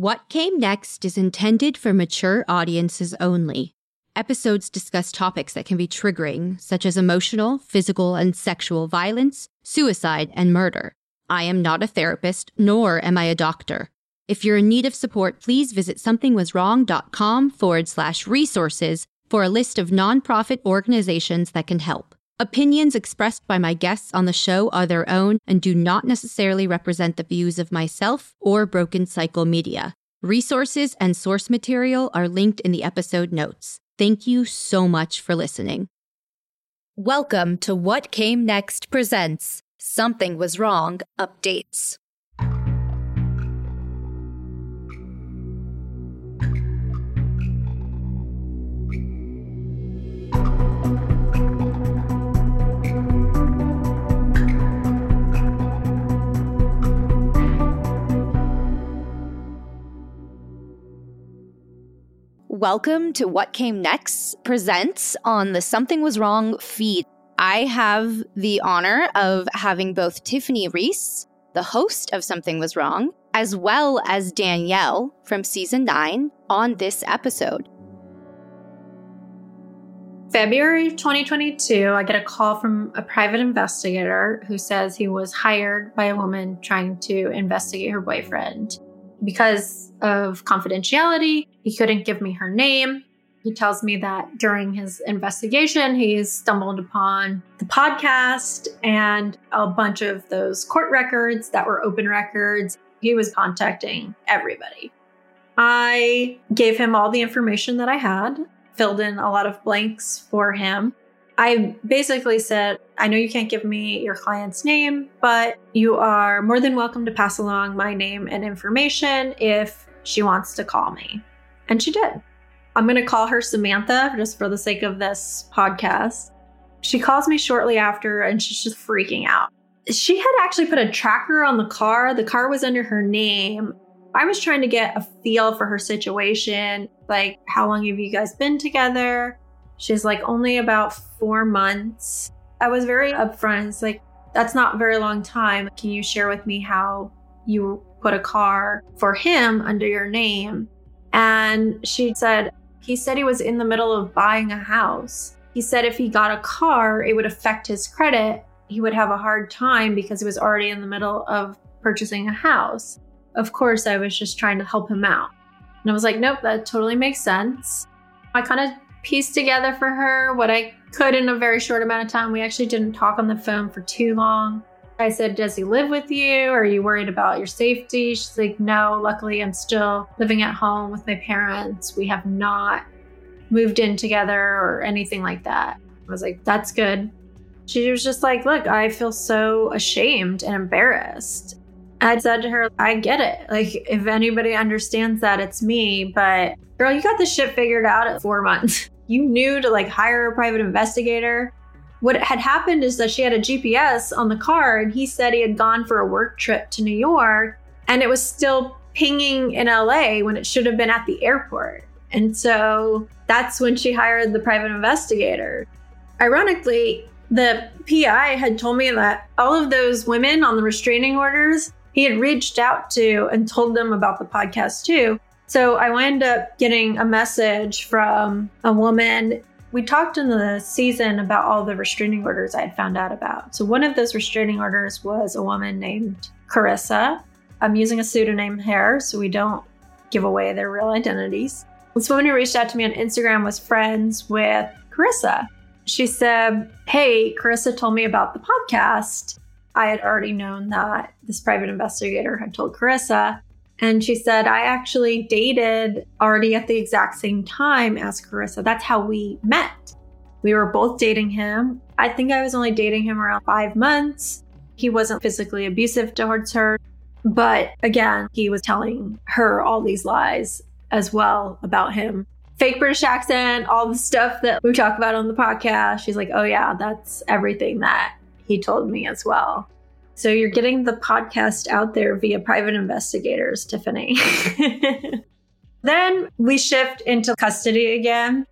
What Came Next is intended for mature audiences only. Episodes discuss topics that can be triggering, such as emotional, physical, and sexual violence, suicide, and murder. I am not a therapist, nor am I a doctor. If you're in need of support, please visit somethingwaswrong.com forward slash resources for a list of nonprofit organizations that can help. Opinions expressed by my guests on the show are their own and do not necessarily represent the views of myself or Broken Cycle Media. Resources and source material are linked in the episode notes. Thank you so much for listening. Welcome to What Came Next presents Something Was Wrong Updates. Welcome to What Came Next presents on the Something Was Wrong feed. I have the honor of having both Tiffany Reese, the host of Something Was Wrong, as well as Danielle from season nine on this episode. February 2022, I get a call from a private investigator who says he was hired by a woman trying to investigate her boyfriend. Because of confidentiality, he couldn't give me her name. He tells me that during his investigation, he's stumbled upon the podcast and a bunch of those court records that were open records. He was contacting everybody. I gave him all the information that I had, filled in a lot of blanks for him. I basically said, I know you can't give me your client's name, but you are more than welcome to pass along my name and information if she wants to call me. And she did. I'm going to call her Samantha just for the sake of this podcast. She calls me shortly after and she's just freaking out. She had actually put a tracker on the car. The car was under her name. I was trying to get a feel for her situation. Like, how long have you guys been together? She's like, only about four months. I was very upfront. It's like, that's not very long time. Can you share with me how you put a car for him under your name? And she said, he said he was in the middle of buying a house. He said if he got a car, it would affect his credit. He would have a hard time because he was already in the middle of purchasing a house. Of course, I was just trying to help him out. And I was like, nope, that totally makes sense. I kind of piece together for her what I could in a very short amount of time. We actually didn't talk on the phone for too long. I said, Does he live with you? Are you worried about your safety? She's like, No, luckily I'm still living at home with my parents. We have not moved in together or anything like that. I was like, That's good. She was just like, Look, I feel so ashamed and embarrassed. I said to her, I get it. Like, if anybody understands that, it's me. But girl, you got this shit figured out at four months. you knew to like hire a private investigator. What had happened is that she had a GPS on the car and he said he had gone for a work trip to New York and it was still pinging in LA when it should have been at the airport. And so that's when she hired the private investigator. Ironically, the PI had told me that all of those women on the restraining orders he had reached out to and told them about the podcast too. So I wound up getting a message from a woman. We talked in the season about all the restraining orders I had found out about. So one of those restraining orders was a woman named Carissa. I'm using a pseudonym here so we don't give away their real identities. This woman who reached out to me on Instagram was friends with Carissa. She said, Hey, Carissa told me about the podcast. I had already known that this private investigator had told Carissa. And she said, I actually dated Ardie at the exact same time as Carissa. That's how we met. We were both dating him. I think I was only dating him around five months. He wasn't physically abusive towards her. But again, he was telling her all these lies as well about him. Fake British accent, all the stuff that we talk about on the podcast. She's like, oh, yeah, that's everything that he told me as well. So you're getting the podcast out there via private investigators, Tiffany. then we shift into custody again.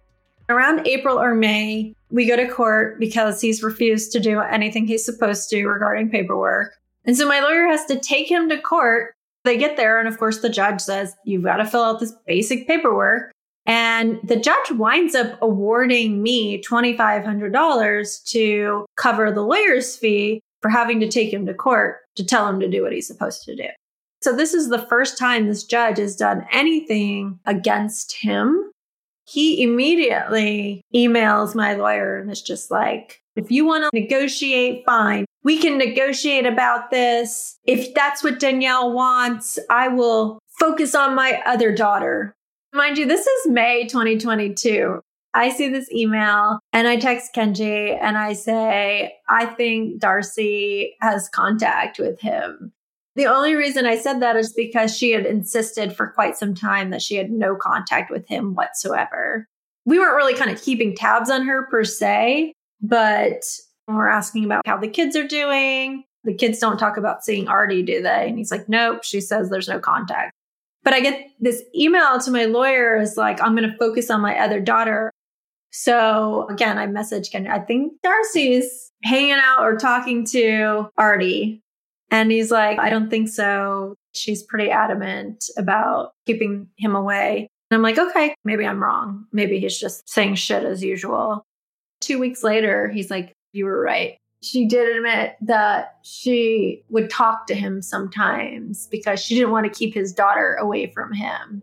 Around April or May, we go to court because he's refused to do anything he's supposed to regarding paperwork. And so my lawyer has to take him to court They get there, and of course, the judge says, You've got to fill out this basic paperwork. And the judge winds up awarding me $2,500 to cover the lawyer's fee for having to take him to court to tell him to do what he's supposed to do. So, this is the first time this judge has done anything against him. He immediately emails my lawyer and is just like, if you want to negotiate, fine. We can negotiate about this. If that's what Danielle wants, I will focus on my other daughter. Mind you, this is May 2022. I see this email and I text Kenji and I say, I think Darcy has contact with him. The only reason I said that is because she had insisted for quite some time that she had no contact with him whatsoever. We weren't really kind of keeping tabs on her per se, but we're asking about how the kids are doing. The kids don't talk about seeing Ardie, do they? And he's like, nope. She says there's no contact. But I get this email to my lawyer is like, I'm going to focus on my other daughter. So again, I message Ken. I think Darcy's hanging out or talking to Ardie. And he's like, I don't think so. She's pretty adamant about keeping him away. And I'm like, okay, maybe I'm wrong. Maybe he's just saying shit as usual. Two weeks later, he's like, you were right. She did admit that she would talk to him sometimes because she didn't want to keep his daughter away from him.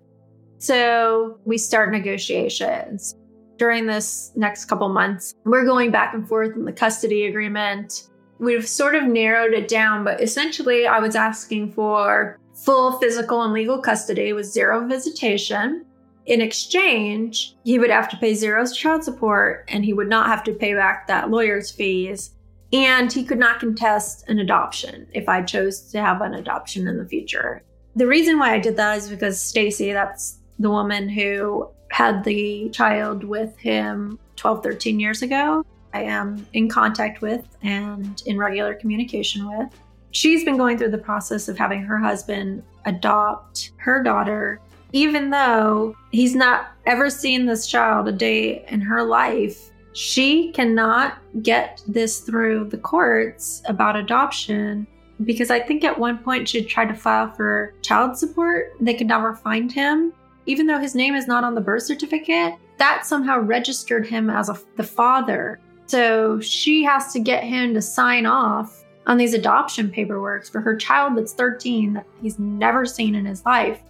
So we start negotiations. During this next couple months, we're going back and forth in the custody agreement. We've sort of narrowed it down, but essentially, I was asking for full physical and legal custody with zero visitation. In exchange, he would have to pay zero child support and he would not have to pay back that lawyer's fees. And he could not contest an adoption if I chose to have an adoption in the future. The reason why I did that is because Stacy, that's the woman who had the child with him 12, 13 years ago, I am in contact with and in regular communication with. She's been going through the process of having her husband adopt her daughter even though he's not ever seen this child a day in her life, she cannot get this through the courts about adoption because I think at one point she tried to file for child support. They could never find him. Even though his name is not on the birth certificate, that somehow registered him as a, the father. So she has to get him to sign off on these adoption paperwork for her child that's 13 that he's never seen in his life.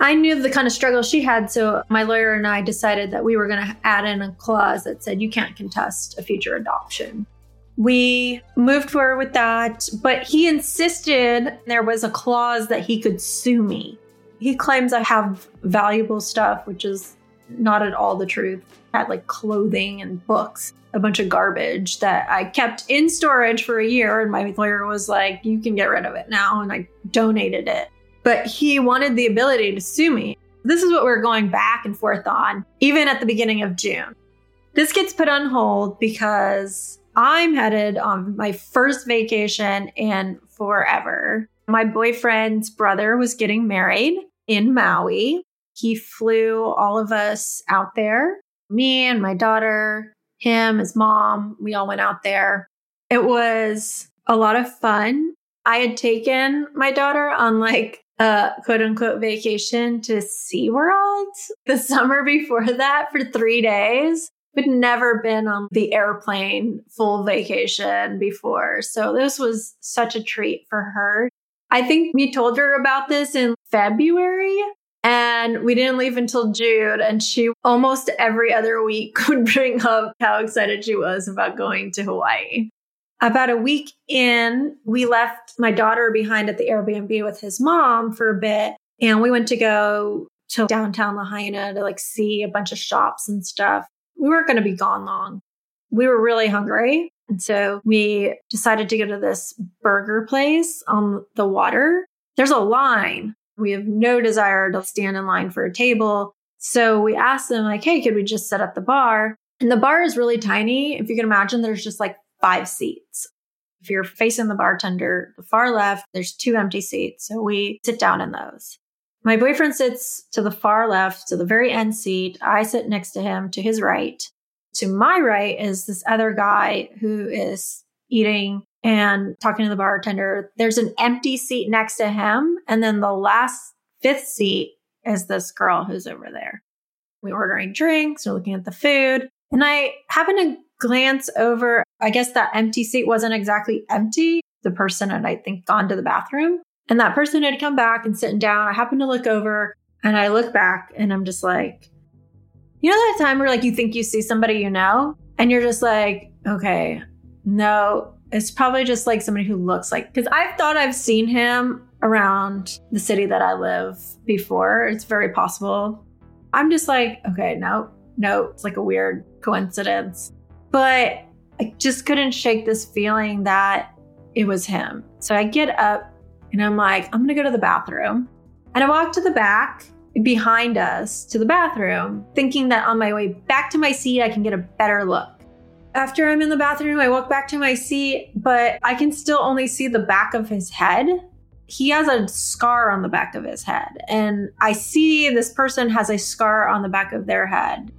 I knew the kind of struggle she had, so my lawyer and I decided that we were going to add in a clause that said you can't contest a future adoption. We moved forward with that, but he insisted there was a clause that he could sue me. He claims I have valuable stuff, which is not at all the truth. I had like clothing and books, a bunch of garbage that I kept in storage for a year. And my lawyer was like, You can get rid of it now. And I donated it but he wanted the ability to sue me. This is what we're going back and forth on, even at the beginning of June. This gets put on hold because I'm headed on my first vacation in forever. My boyfriend's brother was getting married in Maui. He flew all of us out there me and my daughter, him, his mom. We all went out there. It was a lot of fun. I had taken my daughter on like a quote unquote vacation to SeaWorld the summer before that for three days. We'd never been on the airplane full vacation before. So this was such a treat for her. I think we told her about this in February and we didn't leave until June. And she almost every other week would bring up how excited she was about going to Hawaii. About a week in, we left my daughter behind at the Airbnb with his mom for a bit. And we went to go to downtown Lahaina to like see a bunch of shops and stuff. We weren't going to be gone long. We were really hungry. And so we decided to go to this burger place on the water. There's a line. We have no desire to stand in line for a table. So we asked them, like, hey, could we just set up the bar? And the bar is really tiny. If you can imagine, there's just like five seats. If you're facing the bartender, the far left, there's two empty seats. So we sit down in those. My boyfriend sits to the far left, to the very end seat. I sit next to him to his right. To my right is this other guy who is eating and talking to the bartender. There's an empty seat next to him. And then the last fifth seat is this girl who's over there. We're ordering drinks, we're looking at the food. And I happen to glance over. I guess that empty seat wasn't exactly empty. The person had, I think, gone to the bathroom. And that person had come back and sitting down. I happen to look over and I look back and I'm just like, you know, that time where like you think you see somebody you know, and you're just like, okay, no, it's probably just like somebody who looks like, because I've thought I've seen him around the city that I live before. It's very possible. I'm just like, okay, no, no, it's like a weird coincidence. But I just couldn't shake this feeling that it was him. So I get up and I'm like, I'm gonna go to the bathroom. And I walk to the back behind us to the bathroom, thinking that on my way back to my seat, I can get a better look. After I'm in the bathroom, I walk back to my seat, but I can still only see the back of his head. He has a scar on the back of his head, and I see this person has a scar on the back of their head.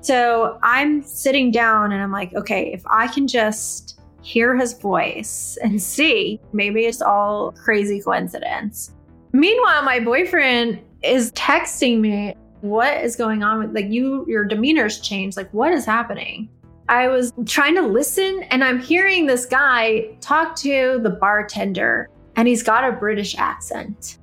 So I'm sitting down and I'm like, okay, if I can just hear his voice and see, maybe it's all crazy coincidence. Meanwhile, my boyfriend is texting me, what is going on with like you your demeanor's changed. Like what is happening? I was trying to listen and I'm hearing this guy talk to the bartender and he's got a British accent.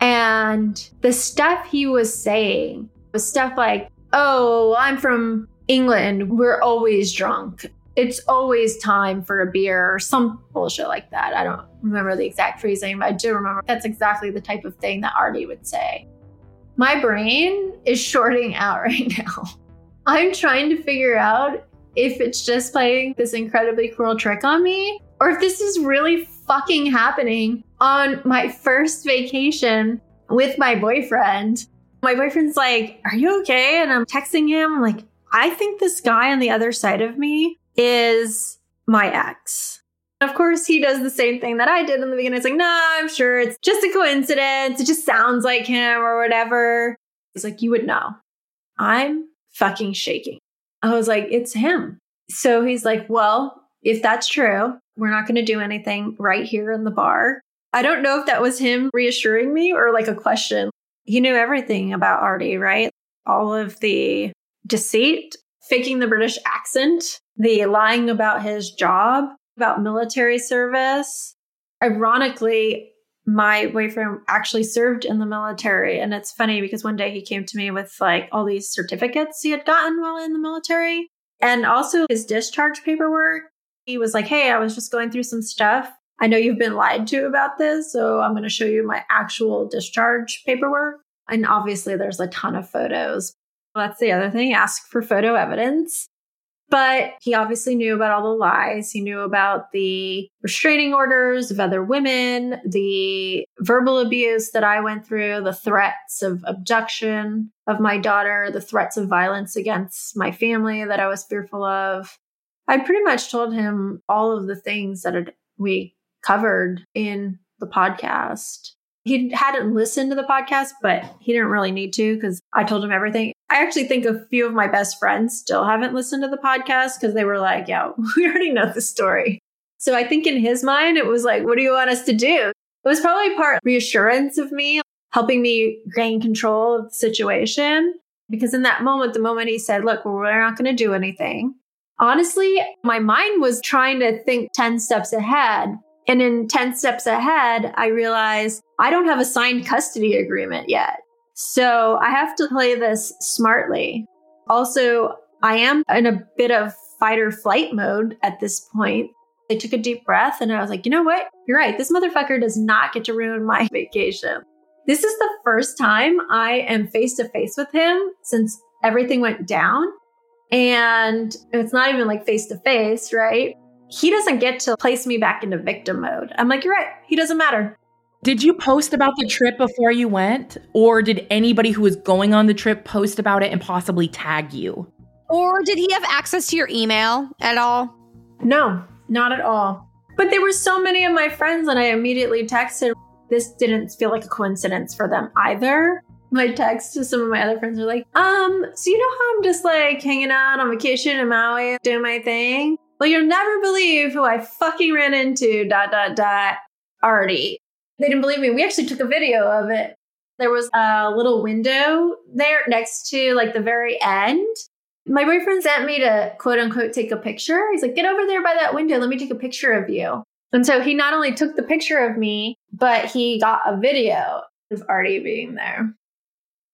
And the stuff he was saying was stuff like, "Oh, I'm from England. We're always drunk. It's always time for a beer," or some bullshit like that. I don't remember the exact phrasing, but I do remember that's exactly the type of thing that Ardie would say. My brain is shorting out right now. I'm trying to figure out if it's just playing this incredibly cruel trick on me or if this is really fucking happening on my first vacation with my boyfriend. My boyfriend's like, Are you okay? And I'm texting him, I'm like, I think this guy on the other side of me is my ex. Of course, he does the same thing that I did in the beginning. It's like, nah, I'm sure it's just a coincidence. It just sounds like him or whatever. He's like, you would know. I'm fucking shaking. I was like, it's him. So he's like, well, if that's true, we're not going to do anything right here in the bar. I don't know if that was him reassuring me or like a question. He knew everything about Ardie, right? All of the deceit, faking the British accent, the lying about his job, about military service. Ironically, my boyfriend actually served in the military. And it's funny because one day he came to me with like all these certificates he had gotten while in the military and also his discharge paperwork. He was like, Hey, I was just going through some stuff. I know you've been lied to about this. So I'm going to show you my actual discharge paperwork. And obviously, there's a ton of photos. That's the other thing ask for photo evidence. But he obviously knew about all the lies. He knew about the restraining orders of other women, the verbal abuse that I went through, the threats of abduction of my daughter, the threats of violence against my family that I was fearful of. I pretty much told him all of the things that we covered in the podcast. He hadn't listened to the podcast, but he didn't really need to because I told him everything. I actually think a few of my best friends still haven't listened to the podcast because they were like, yeah, we already know the story. So I think in his mind, it was like, what do you want us to do? It was probably part reassurance of me, helping me gain control of the situation. Because in that moment, the moment he said, look, we're not going to do anything. Honestly, my mind was trying to think 10 steps ahead. And in 10 steps ahead, I realized I don't have a signed custody agreement yet. So I have to play this smartly. Also, I am in a bit of fight or flight mode at this point. I took a deep breath and I was like, you know what? You're right. This motherfucker does not get to ruin my vacation. This is the first time I am face to face with him since everything went down. And it's not even like face to face, right? He doesn't get to place me back into victim mode. I'm like, you're right. He doesn't matter. Did you post about the trip before you went? Or did anybody who was going on the trip post about it and possibly tag you? Or did he have access to your email at all? No, not at all. But there were so many of my friends and I immediately texted. This didn't feel like a coincidence for them either. My text to some of my other friends are like, um, so you know how I'm just like hanging out on vacation in Maui doing my thing? Well, you'll never believe who I fucking ran into, dot, dot, dot, Ardie. They didn't believe me. We actually took a video of it. There was a little window there next to like the very end. My boyfriend sent me to quote unquote take a picture. He's like, get over there by that window. Let me take a picture of you. And so he not only took the picture of me, but he got a video of Ardie being there.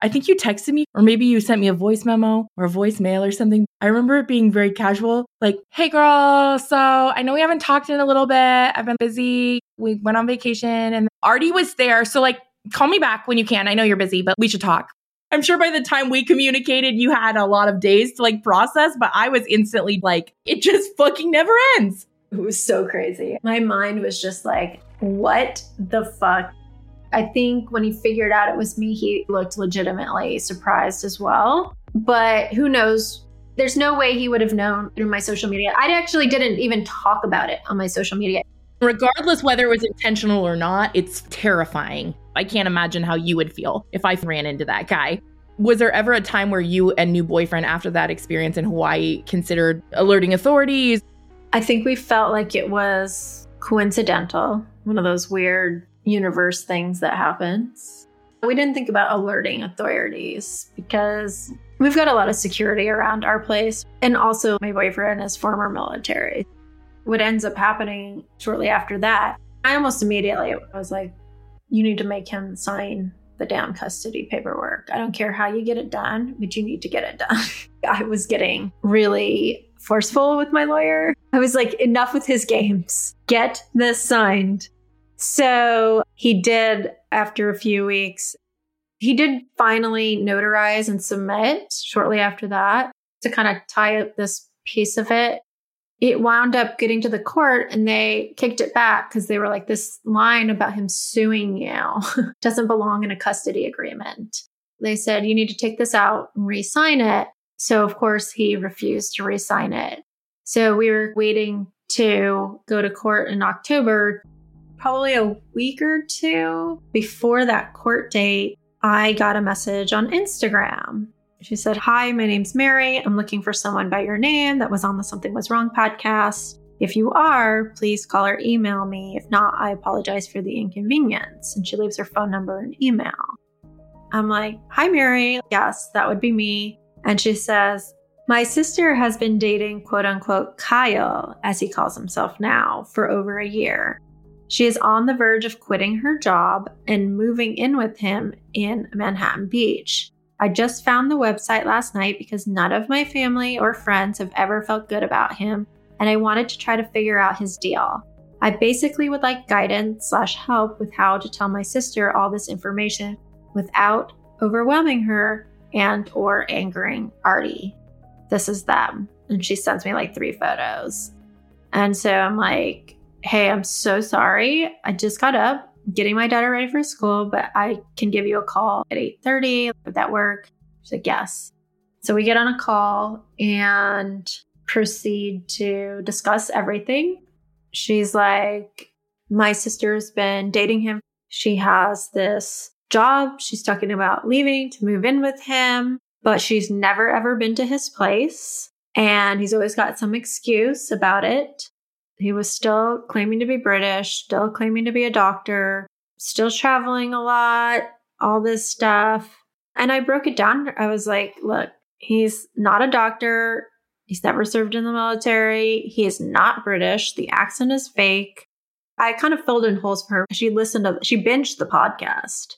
I think you texted me, or maybe you sent me a voice memo or a voicemail or something. I remember it being very casual, like, hey girl, so I know we haven't talked in a little bit. I've been busy. We went on vacation and Ardie was there. So, like, call me back when you can. I know you're busy, but we should talk. I'm sure by the time we communicated, you had a lot of days to like process, but I was instantly like, it just fucking never ends. It was so crazy. My mind was just like, what the fuck I think when he figured out it was me, he looked legitimately surprised as well. But who knows? There's no way he would have known through my social media. I actually didn't even talk about it on my social media. Regardless whether it was intentional or not, it's terrifying. I can't imagine how you would feel if I ran into that guy. Was there ever a time where you and new boyfriend after that experience in Hawaii considered alerting authorities? I think we felt like it was coincidental, one of those weird universe things that happens. We didn't think about alerting authorities because we've got a lot of security around our place. And also, my boyfriend is former military. What ends up happening shortly after that, I almost immediately was like, you need to make him sign the damn custody paperwork. I don't care how you get it done, but you need to get it done. I was getting really forceful with my lawyer. I was like, enough with his games. Get this signed. So he did, after a few weeks, he did finally notarize and submit shortly after that to kind of tie up this piece of it. It wound up getting to the court and they kicked it back because they were like, this line about him suing you doesn't belong in a custody agreement. They said, you need to take this out and re sign it. So, of course, he refused to re sign it. So, we were waiting to go to court in October probably a week or two before that court date, I got a message on Instagram. She said, Hi, my name's Mary. I'm looking for someone by your name that was on the Something Was Wrong podcast. If you are, please call or email me. If not, I apologize for the inconvenience. And she leaves her phone number and email. I'm like, Hi, Mary. Yes, that would be me. And she says, My sister has been dating quote unquote Kyle, as he calls himself now, for over a year. She is on the verge of quitting her job and moving in with him in Manhattan Beach. I just found the website last night because none of my family or friends have ever felt good about him, and I wanted to try to figure out his deal. I basically would like guidance slash help with how to tell my sister all this information without overwhelming her and or angering Ardie. This is them. And she sends me like three photos. And so I'm like, Hey, I'm so sorry. I just got up getting my daughter ready for school, but I can give you a call at 8:30. Would that work? She's like, yes. So we get on a call and proceed to discuss everything. She's like, my sister's been dating him. She has this job. She's talking about leaving to move in with him, but she's never ever been to his place. And he's always got some excuse about it. He was still claiming to be British, still claiming to be a doctor, still traveling a lot, all this stuff. And I broke it down. I was like, look, he's not a doctor. He's never served in the military. He is not British. The accent is fake. I kind of filled in holes for her. She listened to, she binged the podcast.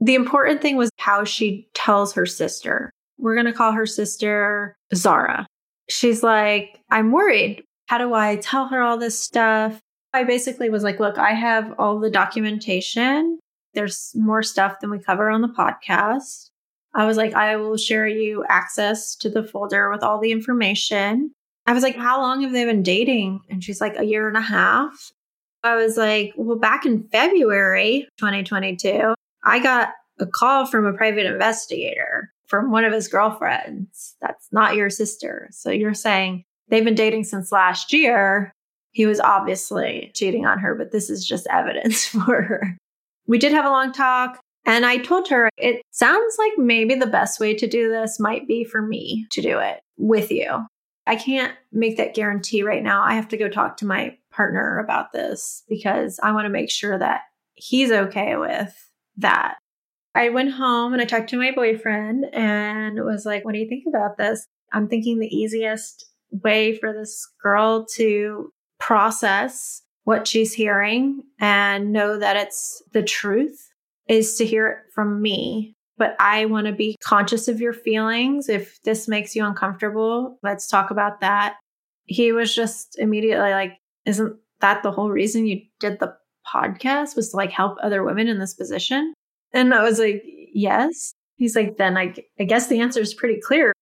The important thing was how she tells her sister. We're going to call her sister Zara. She's like, I'm worried. How do I tell her all this stuff? I basically was like, look, I have all the documentation. There's more stuff than we cover on the podcast. I was like, I will share you access to the folder with all the information. I was like, how long have they been dating? And she's like, a year and a half. I was like, well, back in February 2022, I got a call from a private investigator from one of his girlfriends. That's not your sister. So you're saying they've been dating since last year. He was obviously cheating on her, but this is just evidence for her. We did have a long talk. And I told her it sounds like maybe the best way to do this might be for me to do it with you. I can't make that guarantee right now. I have to go talk to my partner about this because I want to make sure that he's okay with that. I went home and I talked to my boyfriend and was like, What do you think about this? I'm thinking the easiest way for this girl to process what she's hearing and know that it's the truth is to hear it from me. But I want to be conscious of your feelings. If this makes you uncomfortable, let's talk about that. He was just immediately like, Isn't that the whole reason you did the podcast was to like help other women in this position? And I was like, Yes. He's like, Then I, I guess the answer is pretty clear.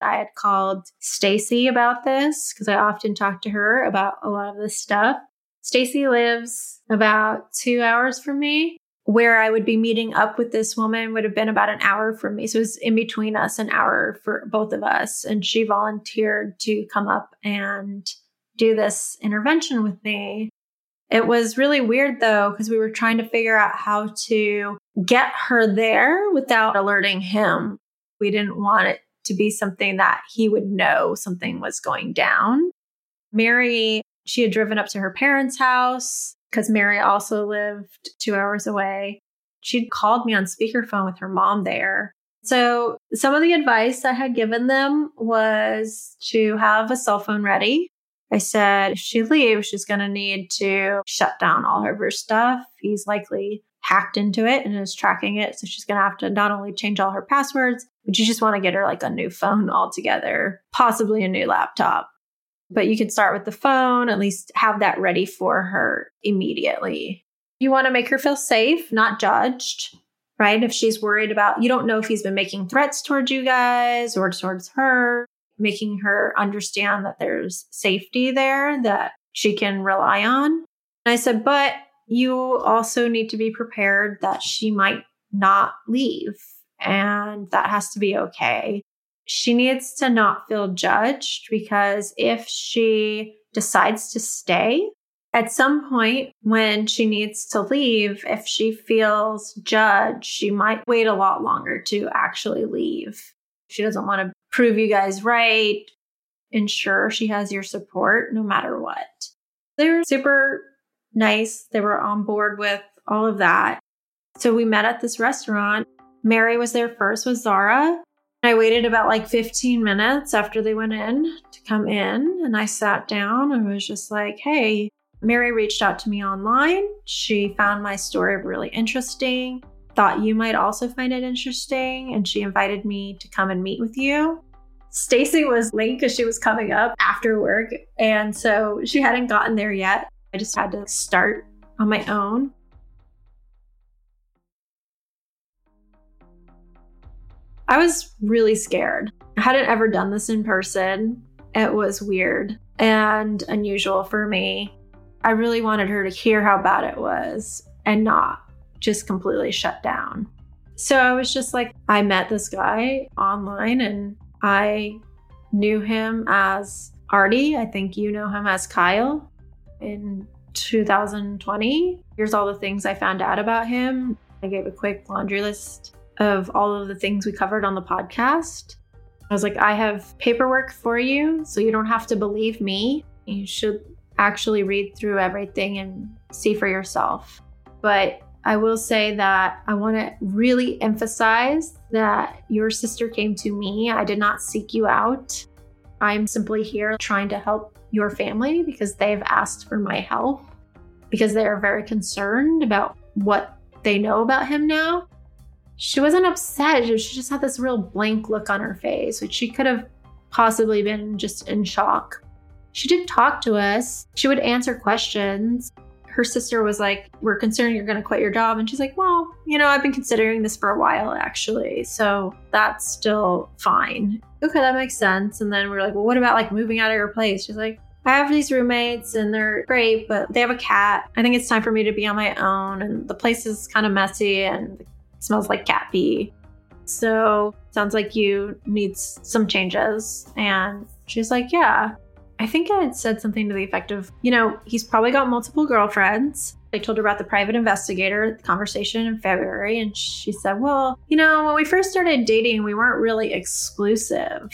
I had called Stacy about this because I often talk to her about a lot of this stuff. Stacy lives about two hours from me. Where I would be meeting up with this woman would have been about an hour from me. So it was in between us, an hour for both of us. And she volunteered to come up and do this intervention with me. It was really weird though, because we were trying to figure out how to get her there without alerting him. We didn't want it to be something that he would know something was going down. Mary, she had driven up to her parents' house because Mary also lived two hours away. She'd called me on speakerphone with her mom there. So, some of the advice I had given them was to have a cell phone ready. I said, if she leaves, she's going to need to shut down all of her stuff. He's likely hacked into it and is tracking it. So she's going to have to not only change all her passwords, but you just want to get her like a new phone altogether, possibly a new laptop. But you can start with the phone, at least have that ready for her immediately. You want to make her feel safe, not judged, right? If she's worried about, you don't know if he's been making threats towards you guys or towards her, making her understand that there's safety there that she can rely on. And I said, but you also need to be prepared that she might not leave and that has to be okay. She needs to not feel judged because if she decides to stay, at some point when she needs to leave, if she feels judged, she might wait a lot longer to actually leave. She doesn't want to prove you guys right, ensure she has your support no matter what. They were super nice. They were on board with all of that. So we met at this restaurant. Mary was there first with Zara. I waited about like 15 minutes after they went in to come in, and I sat down and was just like, hey, Mary reached out to me online. She found my story really interesting, thought you might also find it interesting, and she invited me to come and meet with you. Stacy was late because she was coming up after work, and so she hadn't gotten there yet. I just had to start on my own. I was really scared. I hadn't ever done this in person. It was weird and unusual for me. I really wanted her to hear how bad it was and not just completely shut down. So I was just like, I met this guy online and I knew him as Ardie. I think you know him as Kyle in 2020. Here's all the things I found out about him. I gave a quick laundry list of all of the things we covered on the podcast. I was like, I have paperwork for you, so you don't have to believe me. You should actually read through everything and see for yourself. But I will say that I want to really emphasize that your sister came to me. I did not seek you out. I'm simply here trying to help your family because they've asked for my help because they are very concerned about what they know about him now. She wasn't upset. She just had this real blank look on her face, which she could have possibly been just in shock. She did talk to us. She would answer questions. Her sister was like, We're concerned you're going to quit your job. And she's like, Well, you know, I've been considering this for a while, actually. So that's still fine. Okay, that makes sense. And then we are like, Well, what about like moving out of your place? She's like, I have these roommates and they're great, but they have a cat. I think it's time for me to be on my own. And the place is kind of messy and smells like cat pee. So sounds like you need some changes. And she's like, Yeah. I think I had said something to the effect of, you know, he's probably got multiple girlfriends. I told her about the private investigator conversation in February, and she said, Well, you know, when we first started dating, we weren't really exclusive.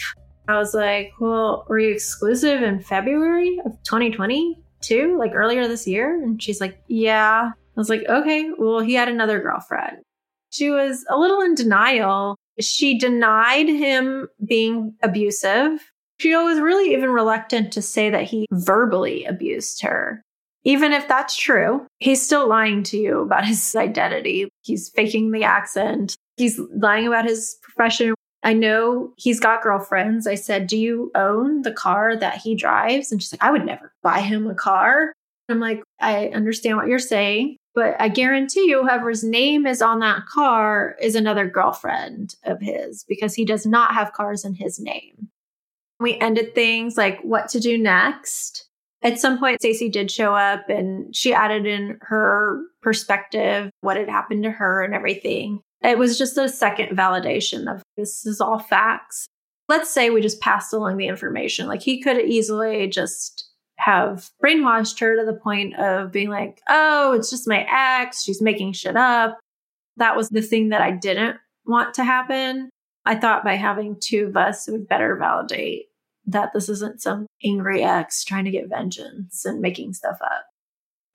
I was like, Well, were you exclusive in February of 2022, like earlier this year? And she's like, Yeah. I was like, Okay, well, he had another girlfriend. She was a little in denial. She denied him being abusive. She was really even reluctant to say that he verbally abused her. Even if that's true, he's still lying to you about his identity. He's faking the accent. He's lying about his profession. I know he's got girlfriends. I said, Do you own the car that he drives? And she's like, I would never buy him a car. I'm like, I understand what you're saying, but I guarantee you, whoever's name is on that car is another girlfriend of his because he does not have cars in his name. We ended things like what to do next. At some point, Stacy did show up and she added in her perspective, what had happened to her and everything. It was just a second validation of this is all facts. Let's say we just passed along the information. Like he could easily just have brainwashed her to the point of being like, oh, it's just my ex. She's making shit up. That was the thing that I didn't want to happen. I thought by having two of us, it would better validate that this isn't some angry ex trying to get vengeance and making stuff up.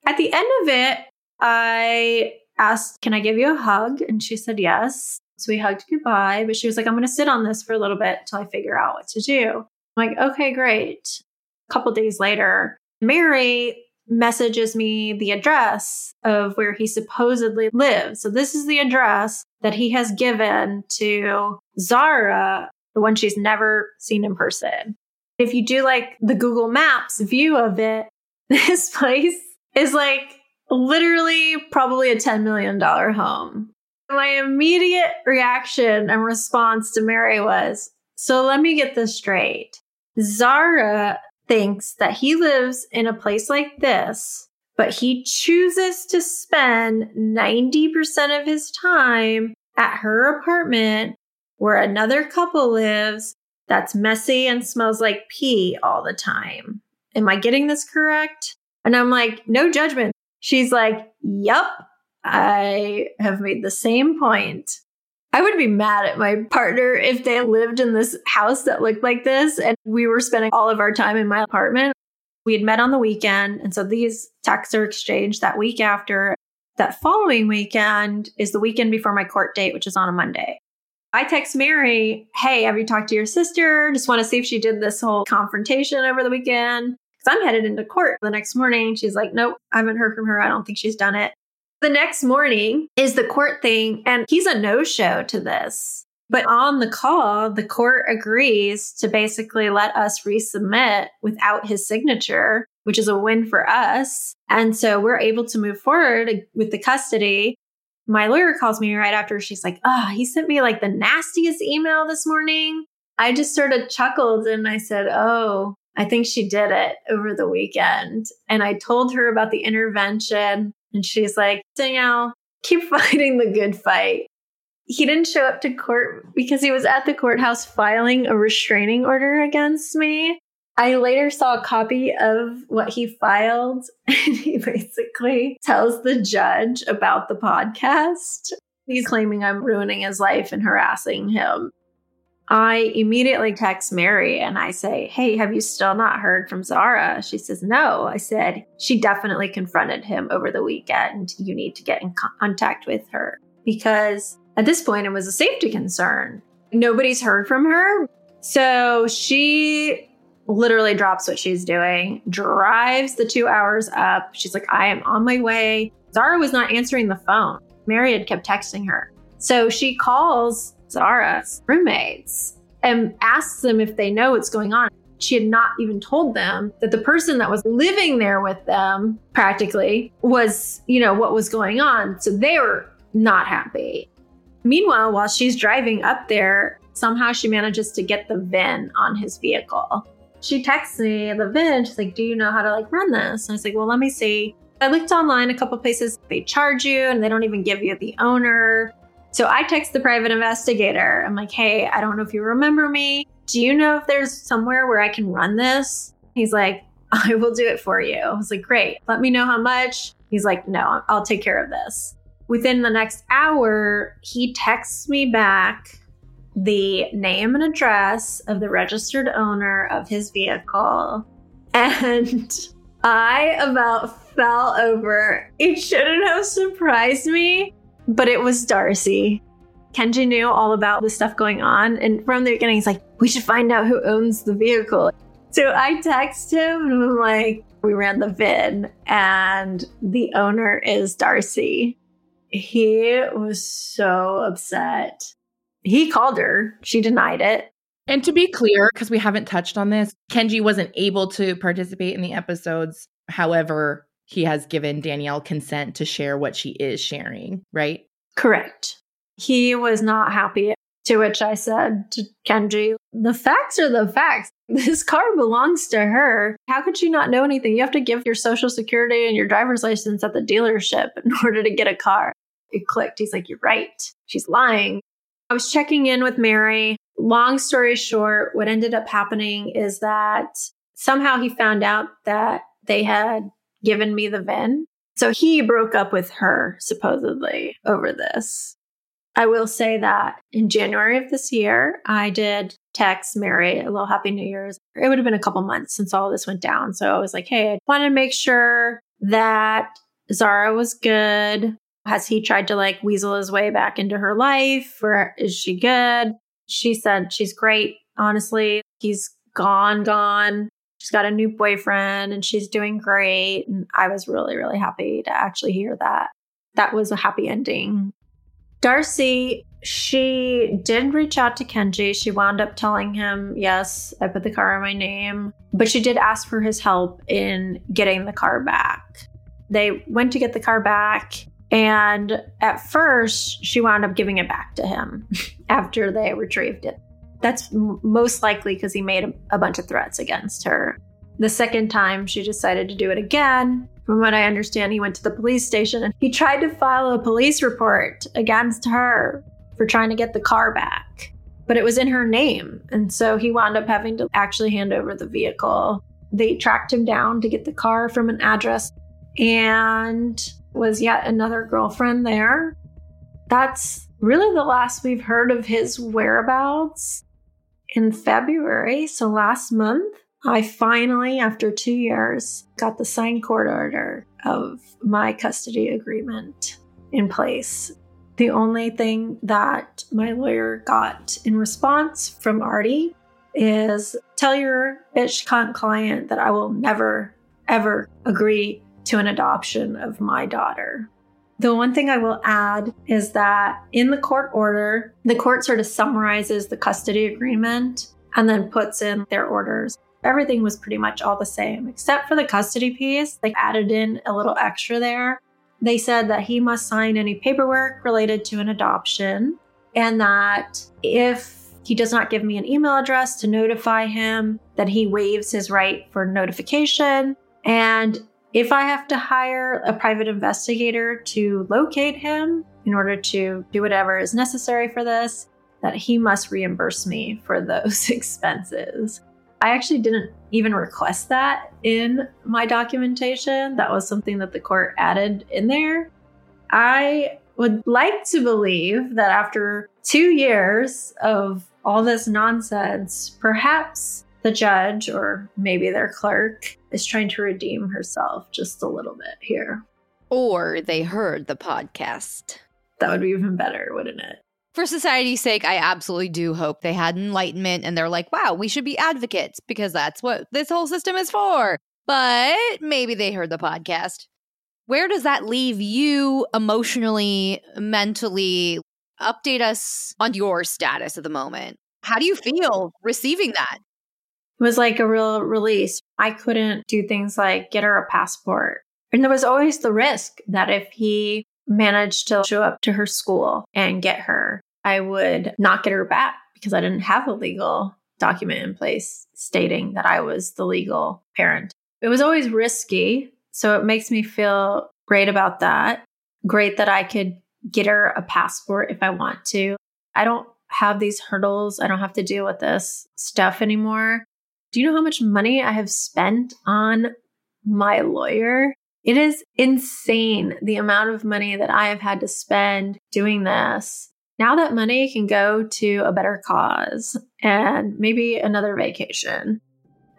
At the end of it, I asked, Can I give you a hug? And she said yes. So we hugged goodbye, but she was like, I'm going to sit on this for a little bit until I figure out what to do. I'm like, okay, great. A couple days later, Mary messages me the address of where he supposedly lives. So this is the address that he has given to Zara the one she's never seen in person. If you do like the Google Maps view of it, this place is like literally probably a $10 million home. My immediate reaction and response to Mary was So let me get this straight. Zara thinks that he lives in a place like this, but he chooses to spend 90% of his time at her apartment where another couple lives that's messy and smells like pee all the time. Am I getting this correct? And I'm like, no judgment. She's like, yep, I have made the same point. I would be mad at my partner if they lived in this house that looked like this and we were spending all of our time in my apartment. We had met on the weekend. And so these texts are exchanged that week after. That following weekend is the weekend before my court date, which is on a Monday. I text Mary, hey, have you talked to your sister? Just want to see if she did this whole confrontation over the weekend. Because I'm headed into court the next morning. She's like, nope, I haven't heard from her. I don't think she's done it. The next morning is the court thing, and he's a no show to this. But on the call, the court agrees to basically let us resubmit without his signature, which is a win for us. And so we're able to move forward with the custody my lawyer calls me right after. She's like, oh, he sent me like the nastiest email this morning. I just sort of chuckled and I said, oh, I think she did it over the weekend. And I told her about the intervention. And she's like, Danielle, keep fighting the good fight. He didn't show up to court because he was at the courthouse filing a restraining order against me. I later saw a copy of what he filed, and he basically tells the judge about the podcast. He's claiming I'm ruining his life and harassing him. I immediately text Mary and I say, Hey, have you still not heard from Zara? She says, No. I said, She definitely confronted him over the weekend. You need to get in contact with her because at this point it was a safety concern. Nobody's heard from her. So she literally drops what she's doing, drives the two hours up. She's like, I am on my way. Zara was not answering the phone. Mary had kept texting her. So she calls Zara's roommates and asks them if they know what's going on. She had not even told them that the person that was living there with them practically was, you know, what was going on. So they were not happy. Meanwhile, while she's driving up there, somehow she manages to get the VIN on his vehicle she texts me the VIN. She's like, Do you know how to like run this? And I was like, Well, let me see. I looked online a couple places, they charge you and they don't even give you the owner. So I text the private investigator. I'm like, Hey, I don't know if you remember me. Do you know if there's somewhere where I can run this? He's like, I will do it for you. I was like, Great. Let me know how much. He's like, No, I'll take care of this. Within the next hour, he texts me back the name and address of the registered owner of his vehicle. And I about fell over. It shouldn't have surprised me, but it was Darcy. Kenji knew all about the stuff going on. And from the beginning, he's like, we should find out who owns the vehicle. So I text him and I'm like, we ran the VIN and the owner is Darcy. He was so upset. He called her. She denied it. And to be clear, because we haven't touched on this, Kenji wasn't able to participate in the episodes. However, he has given Danielle consent to share what she is sharing, right? Correct. He was not happy. To which I said to Kenji, the facts are the facts. This car belongs to her. How could she not know anything? You have to give your social security and your driver's license at the dealership in order to get a car. It clicked. He's like, You're right. She's lying. I was checking in with Mary. Long story short, what ended up happening is that somehow he found out that they had given me the VIN. So he broke up with her, supposedly, over this. I will say that in January of this year, I did text Mary a little Happy New Year's. It would have been a couple months since all this went down. So I was like, hey, I want to make sure that Zara was good. Has he tried to like weasel his way back into her life or is she good? She said she's great. Honestly, he's gone, gone. She's got a new boyfriend and she's doing great. And I was really, really happy to actually hear that. That was a happy ending Darcy, she did reach out to Kenji. She wound up telling him, Yes, I put the car in my name. But she did ask for his help in getting the car back. They went to get the car back. And at first, she wound up giving it back to him after they retrieved it. That's most likely because he made a, a bunch of threats against her. The second time, she decided to do it again. From what I understand, he went to the police station and he tried to file a police report against her for trying to get the car back. But it was in her name. And so he wound up having to actually hand over the vehicle. They tracked him down to get the car from an address and was yet another girlfriend there. That's really the last we've heard of his whereabouts in February, so last month. I finally, after two years, got the signed court order of my custody agreement in place. The only thing that my lawyer got in response from Ardie is tell your bitch cunt client that I will never, ever agree to an adoption of my daughter. The one thing I will add is that in the court order, the court sort of summarizes the custody agreement and then puts in their orders. Everything was pretty much all the same, except for the custody piece. They added in a little extra there. They said that he must sign any paperwork related to an adoption, and that if he does not give me an email address to notify him, that he waives his right for notification. And if I have to hire a private investigator to locate him in order to do whatever is necessary for this, that he must reimburse me for those expenses. I actually didn't even request that in my documentation. That was something that the court added in there. I would like to believe that after two years of all this nonsense, perhaps the judge or maybe their clerk is trying to redeem herself just a little bit here. Or they heard the podcast. That would be even better, wouldn't it? for society's sake, I absolutely do hope they had enlightenment and they're like, wow, we should be advocates because that's what this whole system is for. But maybe they heard the podcast. Where does that leave you emotionally, mentally? Update us on your status at the moment. How do you feel receiving that? It was like a real release. I couldn't do things like get her a passport. And there was always the risk that if he managed to show up to her school and get her, I would not get her back because I didn't have a legal document in place stating that I was the legal parent. It was always risky. So it makes me feel great about that. Great that I could get her a passport if I want to. I don't have these hurdles. I don't have to deal with this stuff anymore. Do you know how much money I have spent on my lawyer? It is insane the amount of money that I have had to spend doing this Now that money can go to a better cause and maybe another vacation.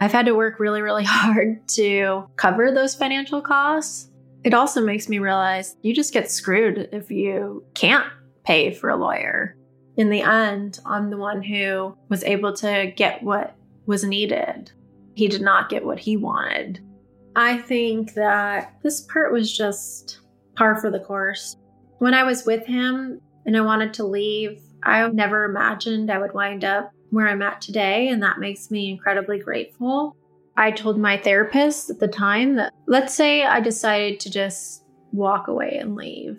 I've had to work really, really hard to cover those financial costs. It also makes me realize you just get screwed if you can't pay for a lawyer. In the end, I'm the one who was able to get what was needed. He did not get what he wanted. I think that this part was just par for the course. When I was with him and I wanted to leave, I never imagined I would wind up where I'm at today, and that makes me incredibly grateful. I told my therapist at the time that let's say I decided to just walk away and leave.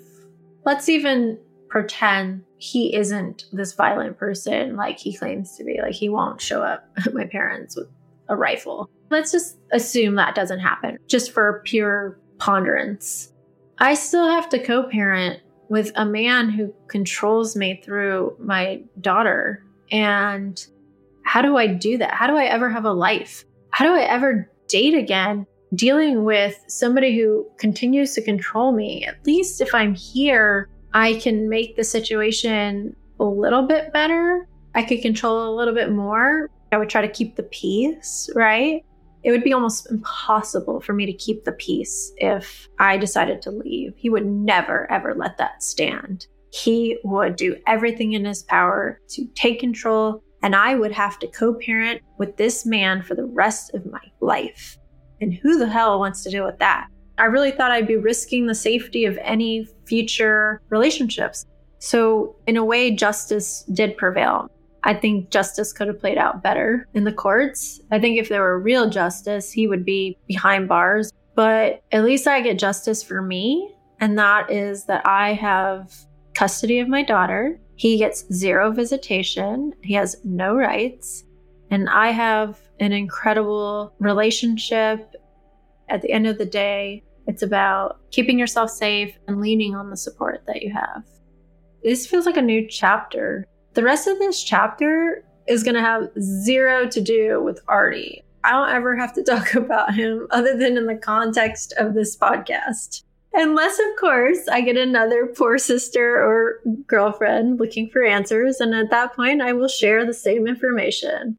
Let's even pretend he isn't this violent person like he claims to be. Like he won't show up at my parents with a rifle. Let's just assume that doesn't happen, just for pure ponderance. I still have to co parent with a man who controls me through my daughter and how do I do that? How do I ever have a life? How do I ever date again? Dealing with somebody who continues to control me. At least if I'm here, I can make the situation a little bit better. I could control a little bit more. I would try to keep the peace, right? It would be almost impossible for me to keep the peace if I decided to leave. He would never, ever let that stand he would do everything in his power to take control, and I would have to co parent with this man for the rest of my life. And who the hell wants to deal with that? I really thought I'd be risking the safety of any future relationships. So, in a way, justice did prevail. I think justice could have played out better in the courts. I think if there were real justice, he would be behind bars. But at least I get justice for me. And that is that I have custody of my daughter. He gets zero visitation, he has no rights. And I have an incredible relationship. At the end of the day, it's about keeping yourself safe and leaning on the support that you have. This feels like a new chapter. The rest of this chapter is going to have zero to do with Ardie. I don't ever have to talk about him other than in the context of this podcast. Unless, of course, I get another poor sister or girlfriend looking for answers. And at that point, I will share the same information.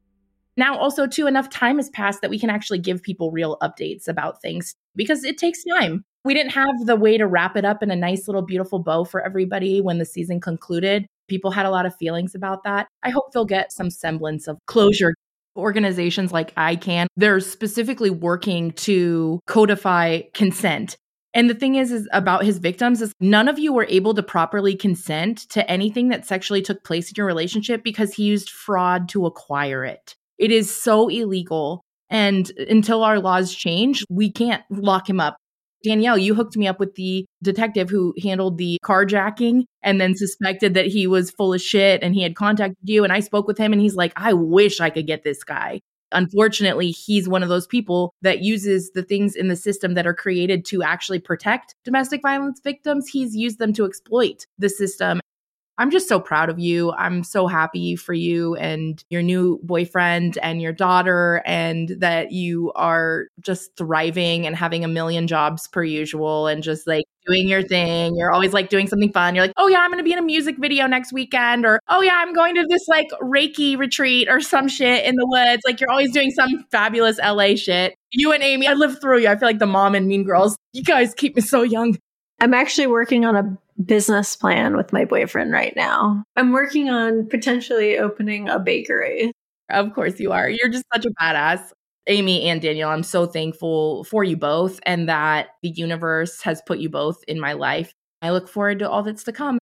Now, also, too, enough time has passed that we can actually give people real updates about things because it takes time. We didn't have the way to wrap it up in a nice little beautiful bow for everybody when the season concluded. People had a lot of feelings about that. I hope they'll get some semblance of closure organizations like ICAN, they're specifically working to codify consent and the thing is, is about his victims is none of you were able to properly consent to anything that sexually took place in your relationship because he used fraud to acquire it. It is so illegal. And until our laws change, we can't lock him up. Danielle, you hooked me up with the detective who handled the carjacking and then suspected that he was full of shit and he had contacted you. And I spoke with him and he's like, I wish I could get this guy. Unfortunately, he's one of those people that uses the things in the system that are created to actually protect domestic violence victims. He's used them to exploit the system I'm just so proud of you. I'm so happy for you and your new boyfriend and your daughter, and that you are just thriving and having a million jobs per usual and just like doing your thing. You're always like doing something fun. You're like, oh, yeah, I'm going to be in a music video next weekend, or oh, yeah, I'm going to this like Reiki retreat or some shit in the woods. Like, you're always doing some fabulous LA shit. You and Amy, I live through you. I feel like the mom and mean girls. You guys keep me so young. I'm actually working on a business plan with my boyfriend right now. I'm working on potentially opening a bakery. Of course you are. You're just such a badass. Amy and Danielle, I'm so thankful for you both and that the universe has put you both in my life. I look forward to all that's to come.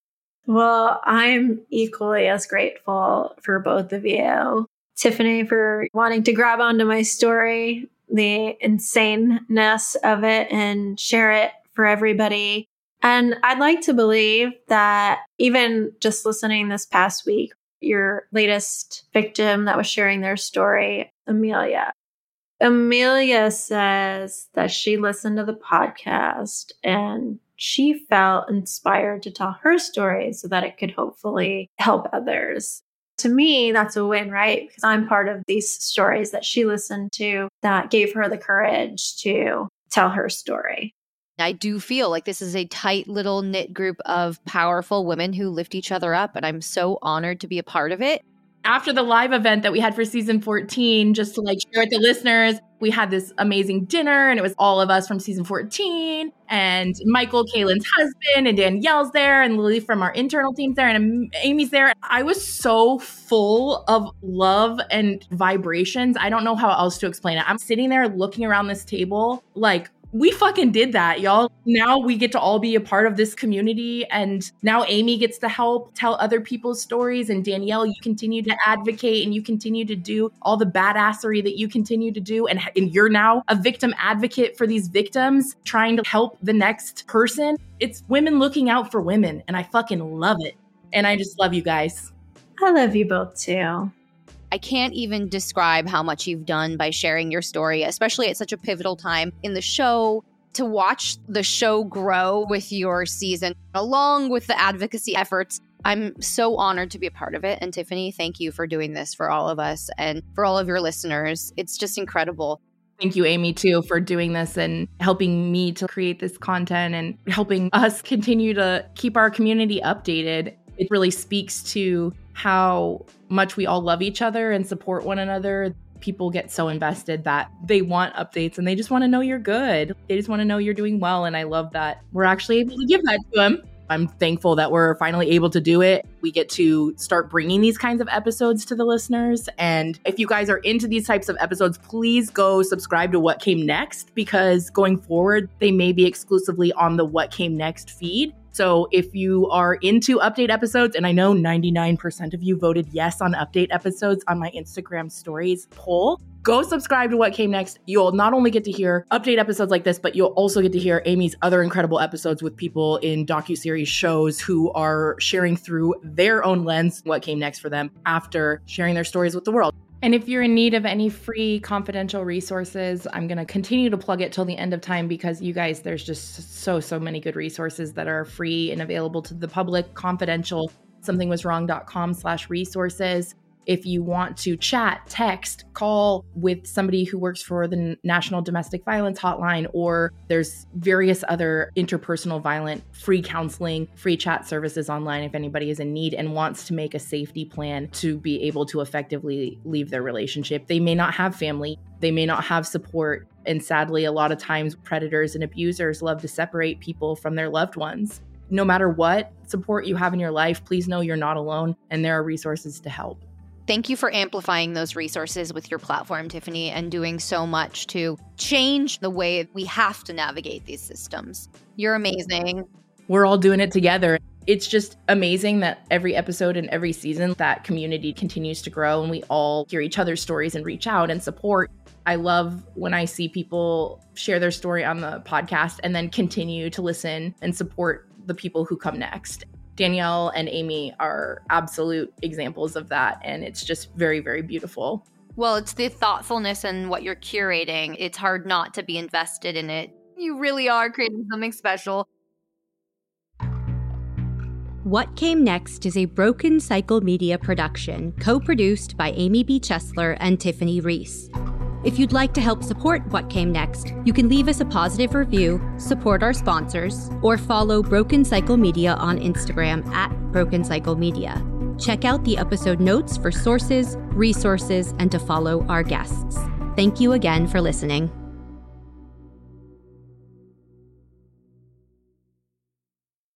Well, I'm equally as grateful for both of you. Tiffany for wanting to grab onto my story, the insaneness of it, and share it for everybody. And I'd like to believe that even just listening this past week, your latest victim that was sharing their story, Amelia. Amelia says that she listened to the podcast and she felt inspired to tell her story so that it could hopefully help others. To me, that's a win, right? Because I'm part of these stories that she listened to that gave her the courage to tell her story. I do feel like this is a tight little knit group of powerful women who lift each other up. And I'm so honored to be a part of it after the live event that we had for season 14, just to like share with the listeners, we had this amazing dinner and it was all of us from season 14 and Michael, Kaylin's husband, and Danielle's there, and Lily from our internal team's there, and Amy's there. I was so full of love and vibrations. I don't know how else to explain it. I'm sitting there looking around this table like, we fucking did that, y'all. Now we get to all be a part of this community. And now Amy gets to help tell other people's stories. And Danielle, you continue to advocate and you continue to do all the badassery that you continue to do. And, and you're now a victim advocate for these victims, trying to help the next person. It's women looking out for women. And I fucking love it. And I just love you guys. I love you both too. I can't even describe how much you've done by sharing your story, especially at such a pivotal time in the show. To watch the show grow with your season, along with the advocacy efforts, I'm so honored to be a part of it. And Tiffany, thank you for doing this for all of us and for all of your listeners. It's just incredible. Thank you, Amy, too, for doing this and helping me to create this content and helping us continue to keep our community updated. It really speaks to how much we all love each other and support one another. People get so invested that they want updates and they just want to know you're good. They just want to know you're doing well. And I love that we're actually able to give that to them. I'm thankful that we're finally able to do it. We get to start bringing these kinds of episodes to the listeners. And if you guys are into these types of episodes, please go subscribe to What Came Next because going forward, they may be exclusively on the What Came Next feed. So if you are into update episodes, and I know 99% of you voted yes on update episodes on my Instagram stories poll, go subscribe to what came next. You'll not only get to hear update episodes like this, but you'll also get to hear Amy's other incredible episodes with people in docu-series shows who are sharing through their own lens what came next for them after sharing their stories with the world. And if you're in need of any free confidential resources, I'm going to continue to plug it till the end of time because you guys, there's just so, so many good resources that are free and available to the public, confidential, somethingwaswrong.com slash resources if you want to chat, text, call with somebody who works for the National Domestic Violence Hotline, or there's various other interpersonal violent free counseling, free chat services online if anybody is in need and wants to make a safety plan to be able to effectively leave their relationship. They may not have family, they may not have support. And sadly, a lot of times predators and abusers love to separate people from their loved ones. No matter what support you have in your life, please know you're not alone and there are resources to help. Thank you for amplifying those resources with your platform, Tiffany, and doing so much to change the way we have to navigate these systems. You're amazing. We're all doing it together. It's just amazing that every episode and every season that community continues to grow and we all hear each other's stories and reach out and support. I love when I see people share their story on the podcast and then continue to listen and support the people who come next. Danielle and Amy are absolute examples of that. And it's just very, very beautiful. Well, it's the thoughtfulness and what you're curating. It's hard not to be invested in it. You really are creating something special. What Came Next is a Broken Cycle Media production, co produced by Amy B. Chesler and Tiffany Reese. If you'd like to help support What Came Next, you can leave us a positive review, support our sponsors, or follow Broken Cycle Media on Instagram at Broken Cycle Media. Check out the episode notes for sources, resources, and to follow our guests. Thank you again for listening.